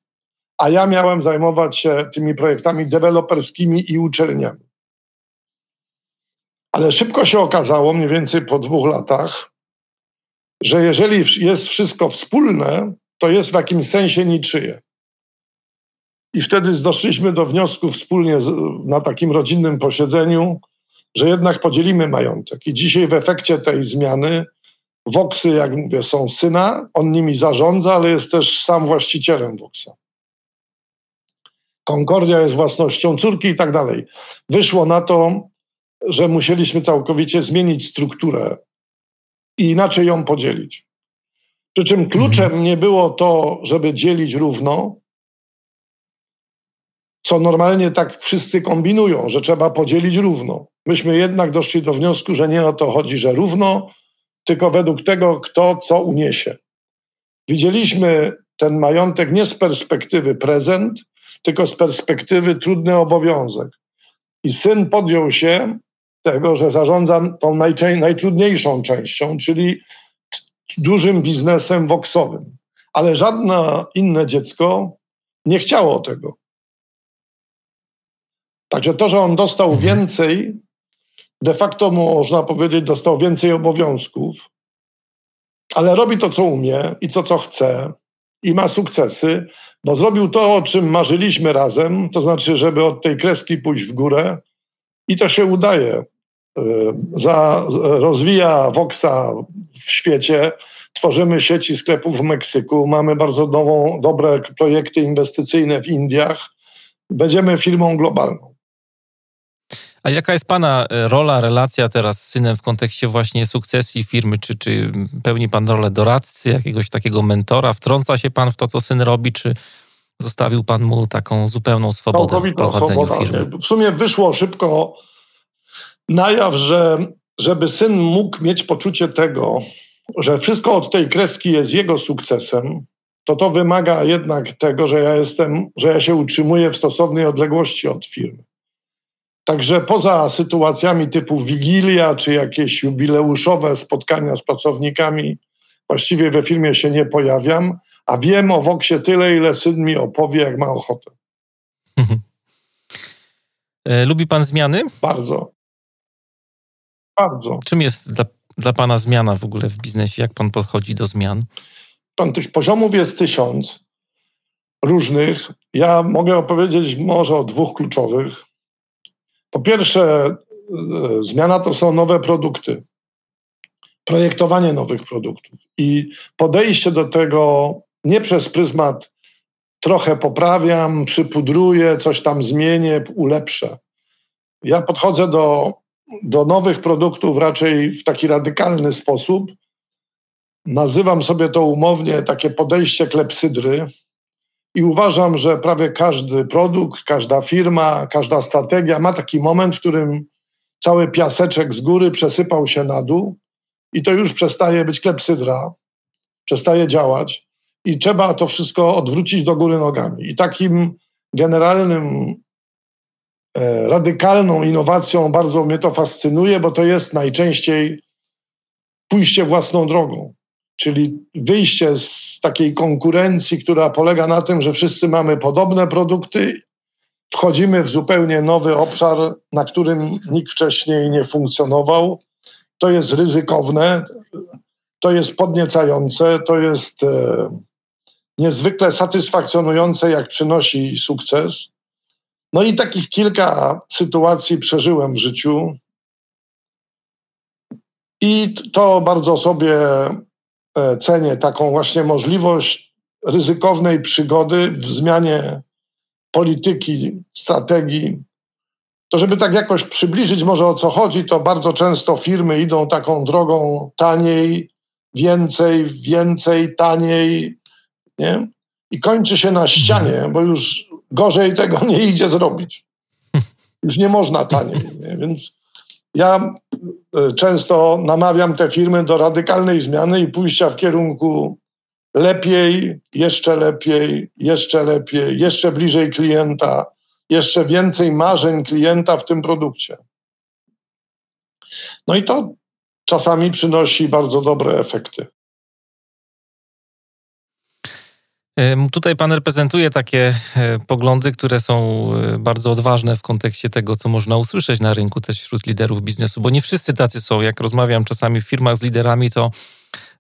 Speaker 2: A ja miałem zajmować się tymi projektami deweloperskimi i uczelniami. Ale szybko się okazało, mniej więcej po dwóch latach, że jeżeli jest wszystko wspólne, to jest w jakimś sensie niczyje. I wtedy doszliśmy do wniosku wspólnie na takim rodzinnym posiedzeniu, że jednak podzielimy majątek. I dzisiaj w efekcie tej zmiany Voxy, jak mówię, są syna, on nimi zarządza, ale jest też sam właścicielem Voxa. Concordia jest własnością córki i tak dalej. Wyszło na to, że musieliśmy całkowicie zmienić strukturę i inaczej ją podzielić. Przy czym kluczem mhm. nie było to, żeby dzielić równo, co normalnie tak wszyscy kombinują, że trzeba podzielić równo. Myśmy jednak doszli do wniosku, że nie o to chodzi, że równo, tylko według tego, kto co uniesie. Widzieliśmy ten majątek nie z perspektywy prezent, tylko z perspektywy trudny obowiązek. I syn podjął się tego, że zarządza tą najtrudniejszą częścią, czyli dużym biznesem woksowym. Ale żadne inne dziecko nie chciało tego. Także to, że on dostał mhm. więcej, de facto można powiedzieć, dostał więcej obowiązków, ale robi to, co umie i to, co chce i ma sukcesy, bo zrobił to, o czym marzyliśmy razem, to znaczy, żeby od tej kreski pójść w górę i to się udaje. E, za, rozwija Voxa w świecie, tworzymy sieci sklepów w Meksyku, mamy bardzo nową, dobre projekty inwestycyjne w Indiach. Będziemy firmą globalną.
Speaker 1: A jaka jest Pana e, rola, relacja teraz z synem w kontekście właśnie sukcesji firmy? Czy, czy pełni Pan rolę doradcy, jakiegoś takiego mentora? Wtrąca się Pan w to, co syn robi, czy zostawił Pan mu taką zupełną swobodę w prowadzeniu swoboda. firmy?
Speaker 2: W sumie wyszło szybko na jaw, że żeby syn mógł mieć poczucie tego, że wszystko od tej kreski jest jego sukcesem, to to wymaga jednak tego, że ja jestem, że ja się utrzymuję w stosownej odległości od firmy. Także poza sytuacjami typu wigilia czy jakieś jubileuszowe spotkania z pracownikami, właściwie we firmie się nie pojawiam, a wiem o Woksie tyle, ile syn mi opowie, jak ma ochotę. [LAUGHS]
Speaker 1: E, lubi pan zmiany?
Speaker 2: Bardzo. Bardzo.
Speaker 1: Czym jest dla, dla pana zmiana w ogóle w biznesie? Jak pan podchodzi do zmian?
Speaker 2: Pan, tych poziomów jest tysiąc różnych. Ja mogę opowiedzieć może o dwóch kluczowych. Po pierwsze, e, zmiana to są nowe produkty, projektowanie nowych produktów i podejście do tego nie przez pryzmat trochę poprawiam, przypudruję, coś tam zmienię, ulepszę. Ja podchodzę do, do nowych produktów raczej w taki radykalny sposób. Nazywam sobie to umownie takie podejście klepsydry, i uważam, że prawie każdy produkt, każda firma, każda strategia ma taki moment, w którym cały piaseczek z góry przesypał się na dół i to już przestaje być klepsydra, przestaje działać i trzeba to wszystko odwrócić do góry nogami. I takim generalnym, e, radykalną innowacją bardzo mnie to fascynuje, bo to jest najczęściej pójście własną drogą czyli wyjście z takiej konkurencji, która polega na tym, że wszyscy mamy podobne produkty, wchodzimy w zupełnie nowy obszar, na którym nikt wcześniej nie funkcjonował. To jest ryzykowne, to jest podniecające, to jest e, niezwykle satysfakcjonujące, jak przynosi sukces. No i takich kilka sytuacji przeżyłem w życiu. I to bardzo sobie cenię taką właśnie możliwość ryzykownej przygody w zmianie polityki, strategii. To, żeby tak jakoś przybliżyć może o co chodzi, to bardzo często firmy idą taką drogą taniej, więcej, więcej, taniej, nie? I kończy się na ścianie, bo już gorzej tego nie idzie zrobić. [LAUGHS] Już nie można taniej. Nie? Więc ja e, często namawiam te firmy do radykalnej zmiany i pójścia w kierunku lepiej, jeszcze lepiej, jeszcze lepiej, jeszcze bliżej klienta, jeszcze więcej marzeń klienta w tym produkcie. No i to czasami przynosi bardzo dobre efekty.
Speaker 1: Tutaj pan reprezentuje takie e, poglądy, które są e, bardzo odważne w kontekście tego, co można usłyszeć na rynku też wśród liderów biznesu, bo nie wszyscy tacy są. Jak rozmawiam czasami w firmach z liderami, to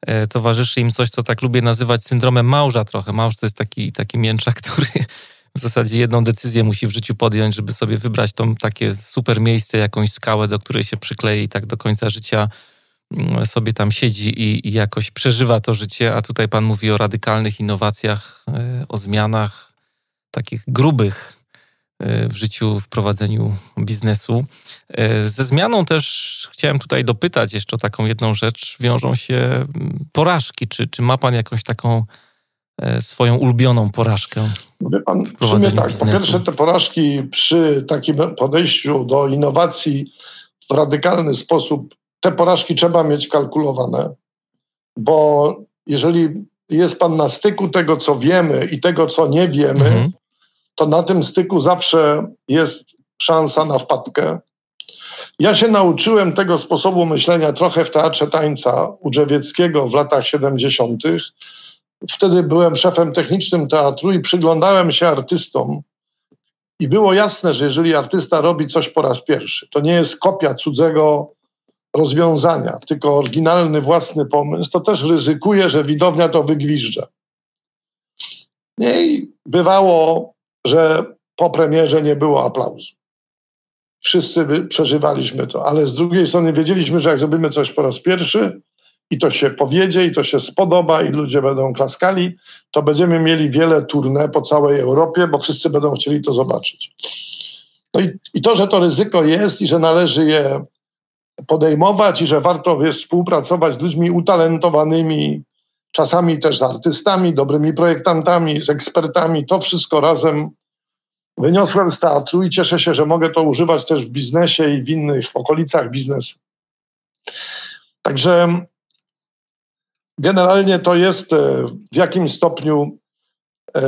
Speaker 1: e, towarzyszy im coś, co tak lubię nazywać syndromem małża trochę. Małż to jest taki, taki mięczak, [LAUGHS] który w zasadzie jedną decyzję musi w życiu podjąć, żeby sobie wybrać to takie super miejsce, jakąś skałę, do której się przyklei i tak do końca życia sobie tam siedzi i, i, jakoś przeżywa to życie, a tutaj Pan mówi o radykalnych innowacjach, e, o zmianach takich grubych, w życiu, w prowadzeniu biznesu. Ze zmianą też chciałem tutaj dopytać jeszcze o taką jedną rzecz. Wiążą się mm, porażki. Czy, czy ma Pan jakąś taką swoją ulubioną porażkę?
Speaker 2: Wie pan, w sumie tak. Biznesu? Po pierwsze, te porażki przy takim podejściu do innowacji w radykalny sposób, te porażki trzeba mieć kalkulowane, bo jeżeli jest pan na styku tego, co wiemy i tego, co nie wiemy, mhm. to na tym styku zawsze jest szansa na wpadkę. Ja się nauczyłem tego sposobu myślenia trochę w teatrze tańca Udrzewieckiego w latach 70. Wtedy byłem szefem technicznym teatru i przyglądałem się artystom. I było jasne, że jeżeli artysta robi coś po raz pierwszy, to nie jest kopia cudzego rozwiązania, tylko oryginalny własny pomysł, to też ryzykuje, że widownia to wygwiżdża. I bywało, że po premierze nie było aplauzu. Wszyscy przeżywaliśmy to, ale z drugiej strony wiedzieliśmy, że jak zrobimy coś po raz pierwszy i to się powiedzie, i to się spodoba, i ludzie będą klaskali, to będziemy mieli wiele tournée po całej Europie, bo wszyscy będą chcieli to zobaczyć. No i, i to, że to ryzyko jest i że należy je podejmować i że warto wiesz, współpracować z ludźmi utalentowanymi, czasami też z artystami, dobrymi projektantami, z ekspertami. To wszystko razem wyniosłem z teatru i cieszę się, że mogę to używać też w biznesie i w innych okolicach biznesu. Także generalnie to jest e, w jakimś stopniu e,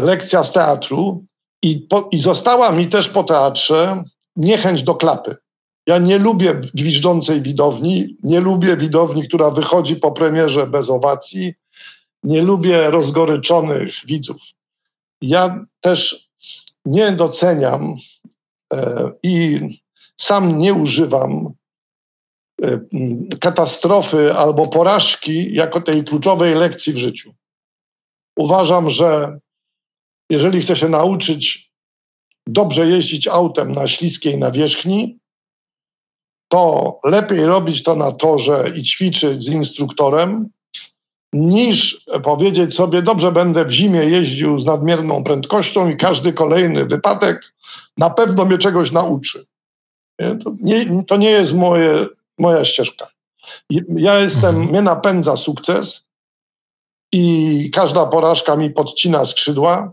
Speaker 2: lekcja z teatru i, po, i została mi też po teatrze niechęć do klapy. Ja nie lubię gwiżdżącej widowni, nie lubię widowni, która wychodzi po premierze bez owacji, nie lubię rozgoryczonych widzów. Ja też nie doceniam e, i sam nie używam e, katastrofy albo porażki jako tej kluczowej lekcji w życiu. Uważam, że jeżeli chce się nauczyć dobrze jeździć autem na śliskiej nawierzchni, to lepiej robić to na torze i ćwiczyć z instruktorem, niż powiedzieć sobie, dobrze, będę w zimie jeździł z nadmierną prędkością i każdy kolejny wypadek na pewno mnie czegoś nauczy. Nie? To, nie, to nie jest moje, moja ścieżka. Ja jestem, mhm. mnie napędza sukces i każda porażka mi podcina skrzydła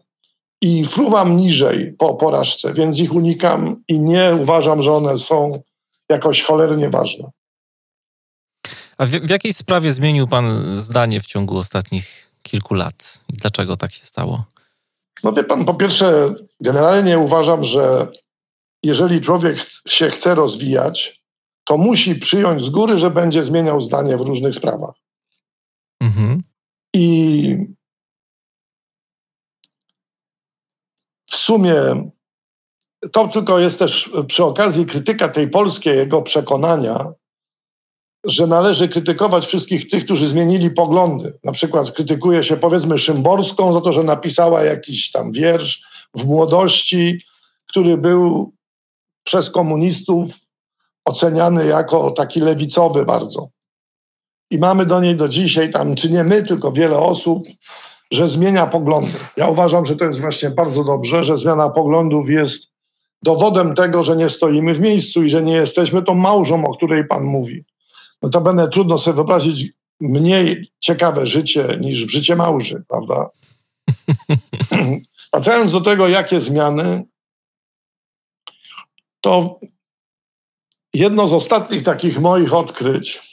Speaker 2: i fruwam niżej po porażce, więc ich unikam i nie uważam, że one są jakoś cholernie ważna.
Speaker 1: A w, w jakiej sprawie zmienił Pan zdanie w ciągu ostatnich kilku lat? I dlaczego tak się stało?
Speaker 2: No wie Pan, po pierwsze, generalnie uważam, że jeżeli człowiek się chce rozwijać, to musi przyjąć z góry, że będzie zmieniał zdanie w różnych sprawach. Mhm. I w sumie to tylko jest też przy okazji krytyka tej polskiego przekonania, że należy krytykować wszystkich tych, którzy zmienili poglądy. Na przykład krytykuje się powiedzmy Szymborską za to, że napisała jakiś tam wiersz w młodości, który był przez komunistów oceniany jako taki lewicowy bardzo. I mamy do niej do dzisiaj tam, czy nie my, tylko wiele osób, że zmienia poglądy. Ja uważam, że to jest właśnie bardzo dobrze, że zmiana poglądów jest dowodem tego, że nie stoimy w miejscu i że nie jesteśmy tą małżą, o której Pan mówi. No to będę trudno sobie wyobrazić mniej ciekawe życie niż życie małży, prawda? [LAUGHS] Wracając do tego, jakie zmiany, to jedno z ostatnich takich moich odkryć,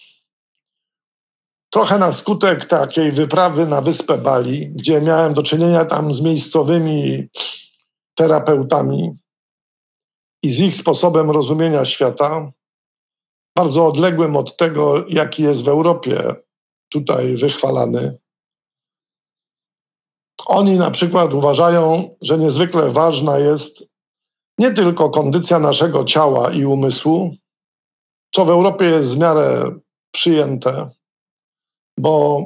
Speaker 2: trochę na skutek takiej wyprawy na wyspę Bali, gdzie miałem do czynienia tam z miejscowymi terapeutami, i z ich sposobem rozumienia świata, bardzo odległym od tego, jaki jest w Europie tutaj wychwalany. Oni na przykład uważają, że niezwykle ważna jest nie tylko kondycja naszego ciała i umysłu, co w Europie jest w miarę przyjęte, bo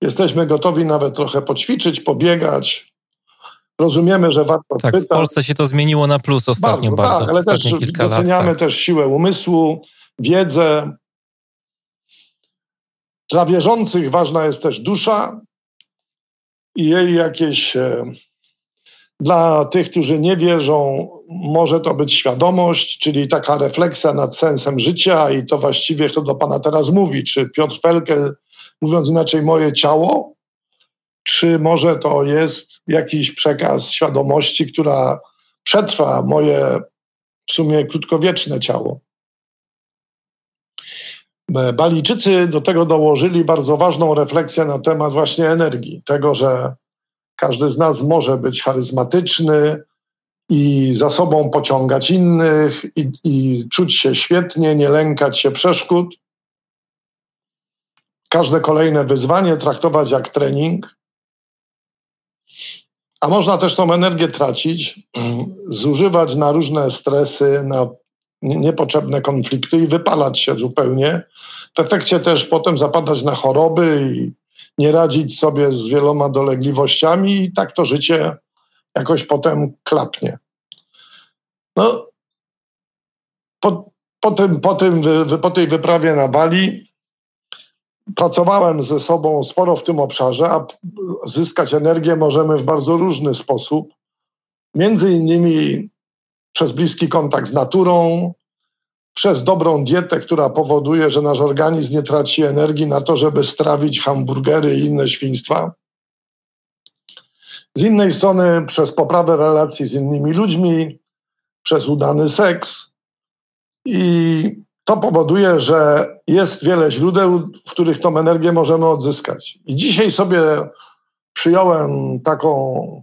Speaker 2: jesteśmy gotowi nawet trochę poćwiczyć, pobiegać, Rozumiemy, że warto
Speaker 1: Tak, pytać. w Polsce się to zmieniło na plus ostatnio bardzo, bardzo tak, ale ostatnie też kilka lat.
Speaker 2: Doceniamy tak. też siłę umysłu, wiedzę. Dla wierzących ważna jest też dusza i jej jakieś e, Dla tych, którzy nie wierzą, może to być świadomość, czyli taka refleksja nad sensem życia i to właściwie kto do Pana teraz mówi, czy Piotr Felkel, mówiąc inaczej, moje ciało, czy może to jest jakiś przekaz świadomości, która przetrwa moje w sumie krótkowieczne ciało. Balijczycy do tego dołożyli bardzo ważną refleksję na temat właśnie energii, tego, że każdy z nas może być charyzmatyczny i za sobą pociągać innych i, i czuć się świetnie, nie lękać się przeszkód. Każde kolejne wyzwanie traktować jak trening. A można też tą energię tracić, zużywać na różne stresy, na niepotrzebne konflikty i wypalać się zupełnie. W efekcie też potem zapadać na choroby i nie radzić sobie z wieloma dolegliwościami i tak to życie jakoś potem klapnie. No, po, po, tym, po, tym, po tej wyprawie na Bali pracowałem ze sobą sporo w tym obszarze, a zyskać energię możemy w bardzo różny sposób. Między innymi przez bliski kontakt z naturą, przez dobrą dietę, która powoduje, że nasz organizm nie traci energii na to, żeby strawić hamburgery i inne świństwa. Z innej strony przez poprawę relacji z innymi ludźmi, przez udany seks i to powoduje, że jest wiele źródeł, w których tą energię możemy odzyskać. I dzisiaj sobie przyjąłem taką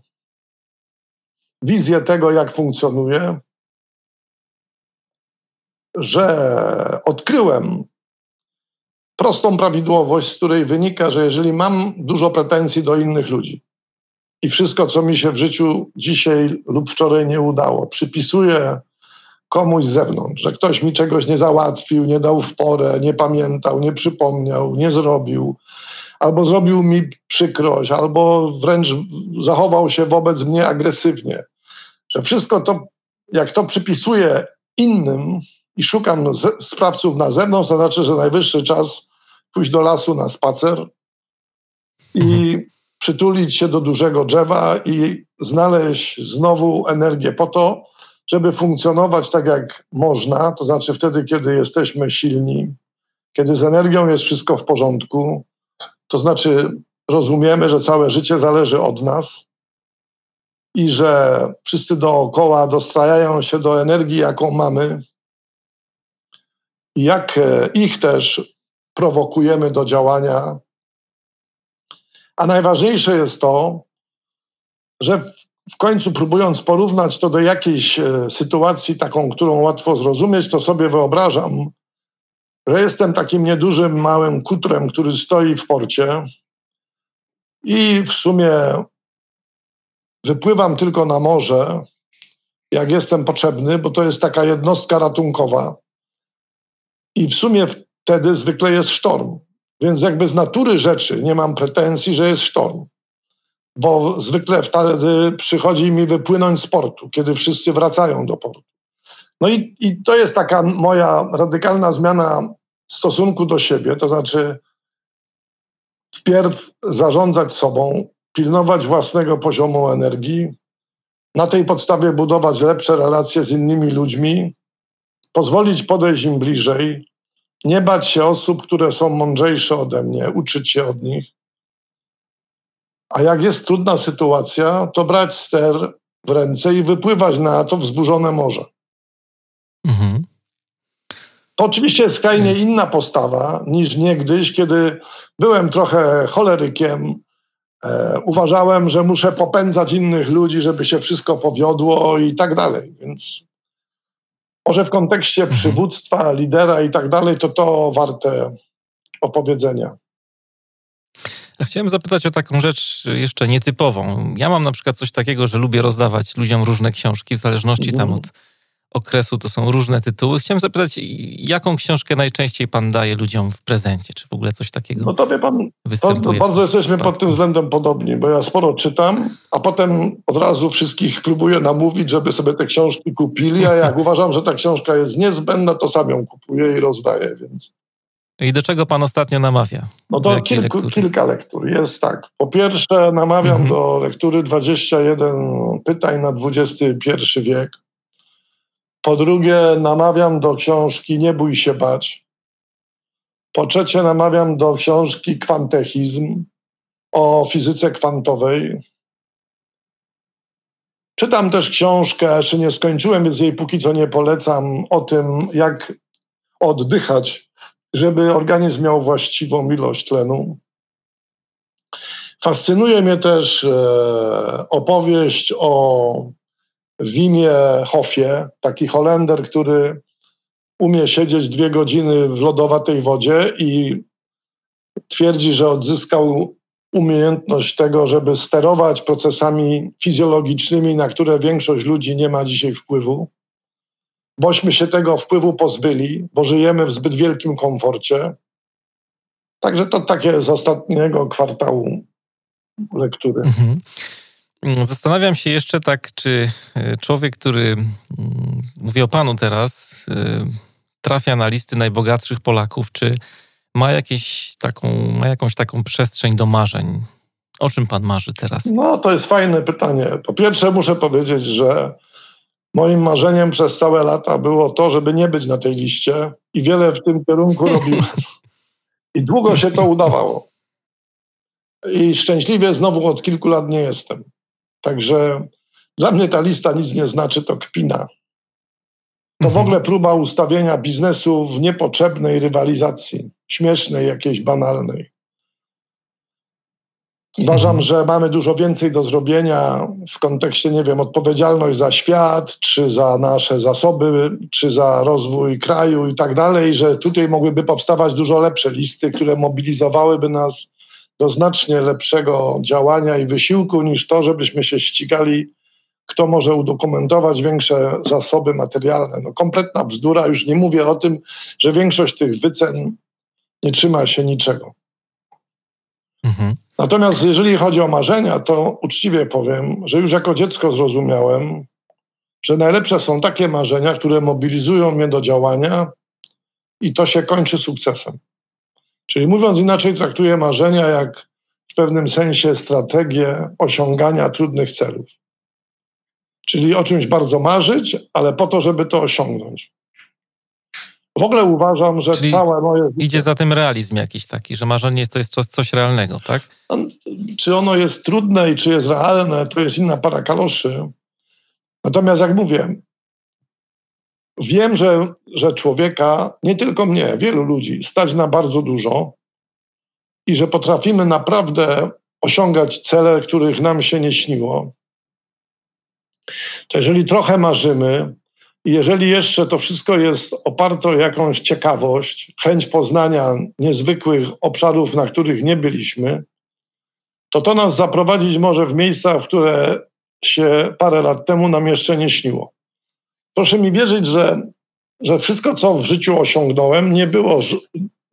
Speaker 2: wizję tego, jak funkcjonuje, że odkryłem prostą prawidłowość, z której wynika, że jeżeli mam dużo pretensji do innych ludzi i wszystko, co mi się w życiu dzisiaj lub wczoraj nie udało, przypisuję komuś z zewnątrz, że ktoś mi czegoś nie załatwił, nie dał w porę, nie pamiętał, nie przypomniał, nie zrobił, albo zrobił mi przykrość, albo wręcz zachował się wobec mnie agresywnie. Że wszystko to, jak to przypisuję innym i szukam sprawców na zewnątrz, to znaczy, że najwyższy czas pójść do lasu na spacer i mhm. przytulić się do dużego drzewa i znaleźć znowu energię po to, żeby funkcjonować tak jak można, to znaczy wtedy, kiedy jesteśmy silni, kiedy z energią jest wszystko w porządku, to znaczy rozumiemy, że całe życie zależy od nas i że wszyscy dookoła dostrajają się do energii, jaką mamy, i jak e, ich też prowokujemy do działania. A najważniejsze jest to, że w końcu próbując porównać to do jakiejś e, sytuacji, taką, którą łatwo zrozumieć, to sobie wyobrażam, że jestem takim niedużym, małym kutrem, który stoi w porcie i w sumie wypływam tylko na morze, jak jestem potrzebny, bo to jest taka jednostka ratunkowa. I w sumie wtedy zwykle jest sztorm. Więc jakby z natury rzeczy nie mam pretensji, że jest sztorm bo zwykle wtedy przychodzi mi wypłynąć z portu, kiedy wszyscy wracają do portu. No i, i to jest taka moja radykalna zmiana stosunku do siebie, to znaczy wpierw zarządzać sobą, pilnować własnego poziomu energii, na tej podstawie budować lepsze relacje z innymi ludźmi, pozwolić podejść im bliżej, nie bać się osób, które są mądrzejsze ode mnie, uczyć się od nich, a jak jest trudna sytuacja, to brać ster w ręce i wypływać na to wzburzone morze. Mhm. To oczywiście jest skrajnie inna postawa niż niegdyś, kiedy byłem trochę cholerykiem. E, uważałem, że muszę popędzać innych ludzi, żeby się wszystko powiodło i tak dalej. Więc może w kontekście mhm. przywództwa, lidera i tak dalej, to to warte opowiedzenia.
Speaker 1: Chciałem zapytać o taką rzecz jeszcze nietypową. Ja mam na przykład coś takiego, że lubię rozdawać ludziom różne książki, w zależności tam od okresu to są różne tytuły. Chciałem zapytać, jaką książkę najczęściej pan daje ludziom w prezencie? Czy w ogóle coś takiego
Speaker 2: No to wie pan, występuje to, bardzo jesteśmy pod tym względem podobni, bo ja sporo czytam, a potem od razu wszystkich próbuję namówić, żeby sobie te książki kupili, a jak [LAUGHS] uważam, że ta książka jest niezbędna, to sam ją kupuję i rozdaję, więc
Speaker 1: I do czego pan ostatnio namawia?
Speaker 2: No to kilku, kilka lektur. Jest tak. Po pierwsze, namawiam mhm. do lektury 21 pytań na XXI wiek. Po drugie, namawiam do książki Nie bój się bać. Po trzecie, namawiam do książki Kwantechizm o fizyce kwantowej. Czytam też książkę, jeszcze nie skończyłem, więc jej póki co nie polecam, o tym, jak oddychać, żeby organizm miał właściwą ilość tlenu. Fascynuje mnie też e, opowieść o Wimie Hofie, taki Holender, który umie siedzieć dwie godziny w lodowatej wodzie i twierdzi, że odzyskał umiejętność tego, żeby sterować procesami fizjologicznymi, na które większość ludzi nie ma dzisiaj wpływu, bośmy się tego wpływu pozbyli, bo żyjemy w zbyt wielkim komforcie. Także to takie z ostatniego kwartału lektury. Mhm.
Speaker 1: Zastanawiam się jeszcze tak, czy e, człowiek, który mm, mówi o panu teraz, e, trafia na listy najbogatszych Polaków, czy ma, jakieś taką, ma jakąś taką przestrzeń do marzeń? O czym pan marzy teraz?
Speaker 2: No, to jest fajne pytanie. Po pierwsze, muszę powiedzieć, że moim marzeniem przez całe lata było to, żeby nie być na tej liście i wiele w tym kierunku robiłem. I długo się to udawało. I szczęśliwie znowu od kilku lat nie jestem. Także dla mnie ta lista nic nie znaczy, to kpina. To w mhm. ogóle próba ustawienia biznesu w niepotrzebnej rywalizacji, śmiesznej, jakiejś banalnej. Uważam, że mamy dużo więcej do zrobienia w kontekście, nie wiem, odpowiedzialność za świat, czy za nasze zasoby, czy za rozwój kraju i tak dalej, że tutaj mogłyby powstawać dużo lepsze listy, które mobilizowałyby nas do znacznie lepszego działania i wysiłku niż to, żebyśmy się ścigali kto może udokumentować większe zasoby materialne. No kompletna bzdura, już nie mówię o tym, że większość tych wycen nie trzyma się niczego. Natomiast jeżeli chodzi o marzenia, to uczciwie powiem, że już jako dziecko zrozumiałem, że najlepsze są takie marzenia, które mobilizują mnie do działania i to się kończy sukcesem. Czyli mówiąc inaczej, traktuję marzenia jak w pewnym sensie strategię osiągania trudnych celów. Czyli o czymś bardzo marzyć, ale po to, żeby to osiągnąć. W ogóle uważam, że
Speaker 1: Czyli
Speaker 2: całe moje.
Speaker 1: Życie... Idzie za tym realizm jakiś taki, że marzenie to jest coś, coś realnego, tak?
Speaker 2: Czy ono jest trudne i czy jest realne, to jest inna para kaloszy. Natomiast jak mówię, wiem, że, że człowieka, nie tylko mnie, wielu ludzi, stać na bardzo dużo i że potrafimy naprawdę osiągać cele, których nam się nie śniło to jeżeli trochę marzymy jeżeli jeszcze to wszystko jest oparte o jakąś ciekawość, chęć poznania niezwykłych obszarów, na których nie byliśmy, to to nas zaprowadzić może w miejsca, w które się parę lat temu nam jeszcze nie śniło. Proszę mi wierzyć, że, że wszystko, co w życiu osiągnąłem, nie było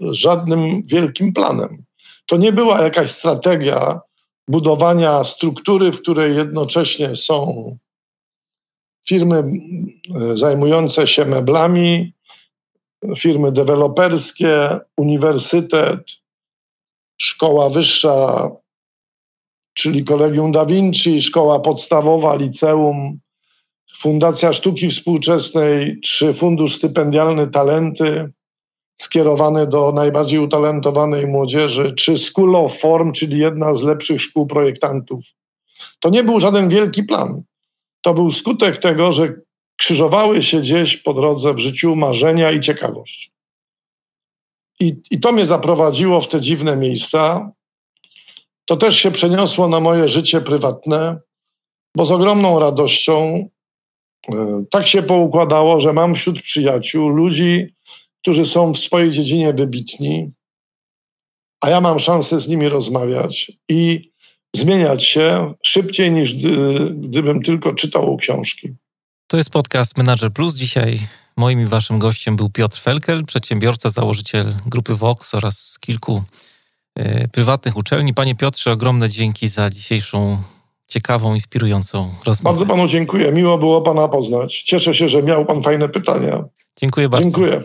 Speaker 2: żadnym wielkim planem. To nie była jakaś strategia budowania struktury, w której jednocześnie są firmy e, zajmujące się meblami, firmy deweloperskie, uniwersytet, szkoła wyższa, czyli Kolegium Da Vinci, szkoła podstawowa, liceum, Fundacja Sztuki Współczesnej czy Fundusz Stypendialny Talenty skierowany do najbardziej utalentowanej młodzieży, czy School of Form, czyli jedna z lepszych szkół projektantów. To nie był żaden wielki plan to był skutek tego, że krzyżowały się gdzieś po drodze w życiu marzenia i ciekawość. I, I to mnie zaprowadziło w te dziwne miejsca. To też się przeniosło na moje życie prywatne, bo z ogromną radością e, tak się poukładało, że mam wśród przyjaciół ludzi, którzy są w swojej dziedzinie wybitni, a ja mam szansę z nimi rozmawiać i zmieniać się szybciej niż gdy, gdybym tylko czytał książki.
Speaker 1: To jest podcast Manager Plus. Dzisiaj moim i waszym gościem był Piotr Felkel, przedsiębiorca, założyciel grupy Vox oraz kilku y, prywatnych uczelni. Panie Piotrze, ogromne dzięki za dzisiejszą ciekawą, inspirującą rozmowę.
Speaker 2: Bardzo panu dziękuję. Miło było pana poznać. Cieszę się, że miał pan fajne pytania.
Speaker 1: Dziękuję bardzo.
Speaker 2: Dziękuję.